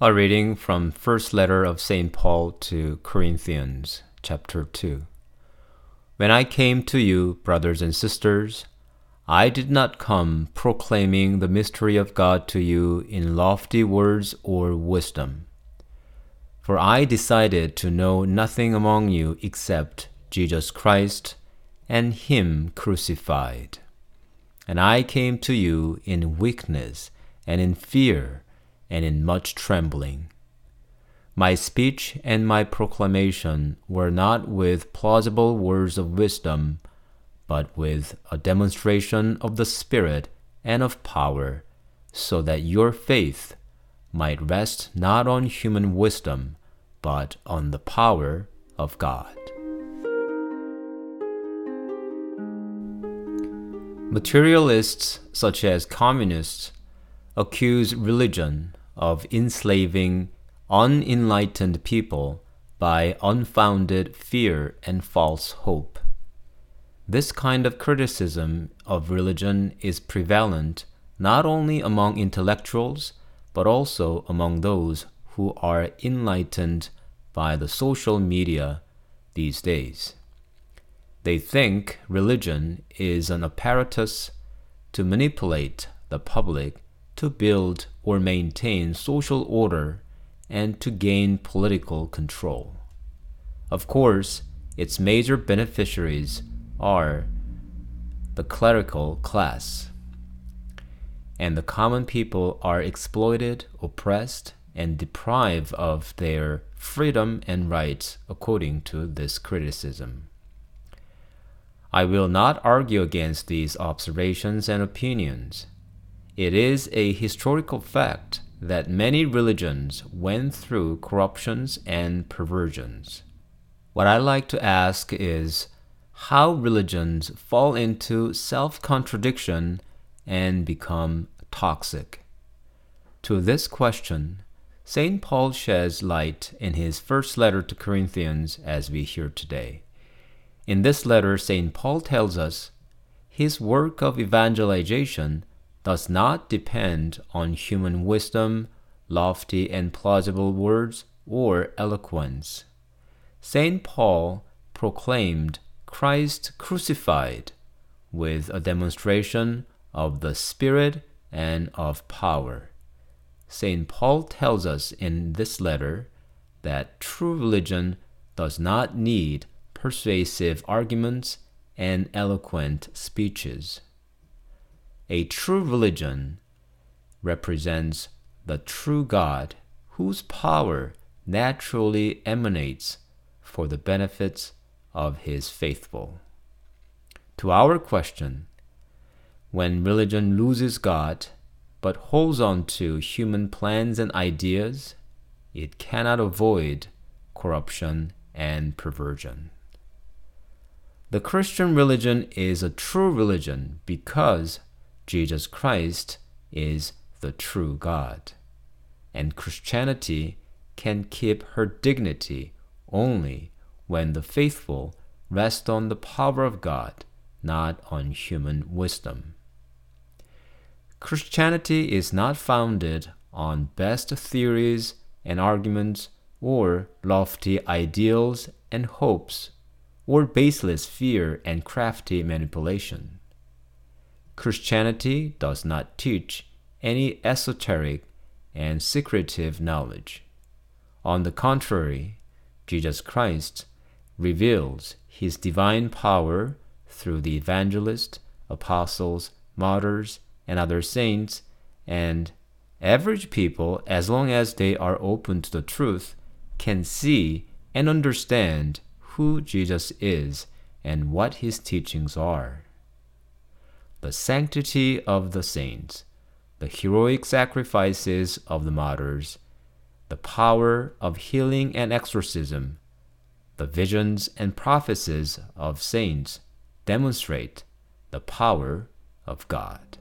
A reading from first letter of St. Paul to Corinthians, chapter 2. When I came to you, brothers and sisters, I did not come proclaiming the mystery of God to you in lofty words or wisdom. For I decided to know nothing among you except Jesus Christ and Him crucified. And I came to you in weakness and in fear and in much trembling. My speech and my proclamation were not with plausible words of wisdom, but with a demonstration of the Spirit and of power, so that your faith might rest not on human wisdom, but on the power of God. Materialists, such as communists, accuse religion of enslaving unenlightened people by unfounded fear and false hope. This kind of criticism of religion is prevalent not only among intellectuals, but also among those who are enlightened by the social media these days. They think religion is an apparatus to manipulate the public to build or maintain social order and to gain political control. Of course, its major beneficiaries are the clerical class, and the common people are exploited, oppressed, and deprived of their freedom and rights according to this criticism. I will not argue against these observations and opinions. It is a historical fact that many religions went through corruptions and perversions. What I like to ask is how religions fall into self contradiction and become toxic. To this question, St. Paul sheds light in his first letter to Corinthians as we hear today. In this letter, St. Paul tells us his work of evangelization does not depend on human wisdom, lofty and plausible words, or eloquence. St. Paul proclaimed Christ crucified with a demonstration of the Spirit and of power. St. Paul tells us in this letter that true religion does not need persuasive arguments and eloquent speeches. A true religion represents the true God whose power naturally emanates for the benefits of his faithful. To our question, when religion loses God but holds on to human plans and ideas, it cannot avoid corruption and perversion. The Christian religion is a true religion because Jesus Christ is the true God. And Christianity can keep her dignity only when the faithful rest on the power of God, not on human wisdom. Christianity is not founded on best theories and arguments or lofty ideals and hopes or baseless fear and crafty manipulation. Christianity does not teach any esoteric and secretive knowledge. On the contrary, Jesus Christ reveals his divine power through the evangelists, apostles, martyrs, and other saints, and average people, as long as they are open to the truth, can see and understand who Jesus is and what his teachings are the sanctity of the saints, the heroic sacrifices of the martyrs, the power of healing and exorcism, the visions and prophecies of saints demonstrate the power of God.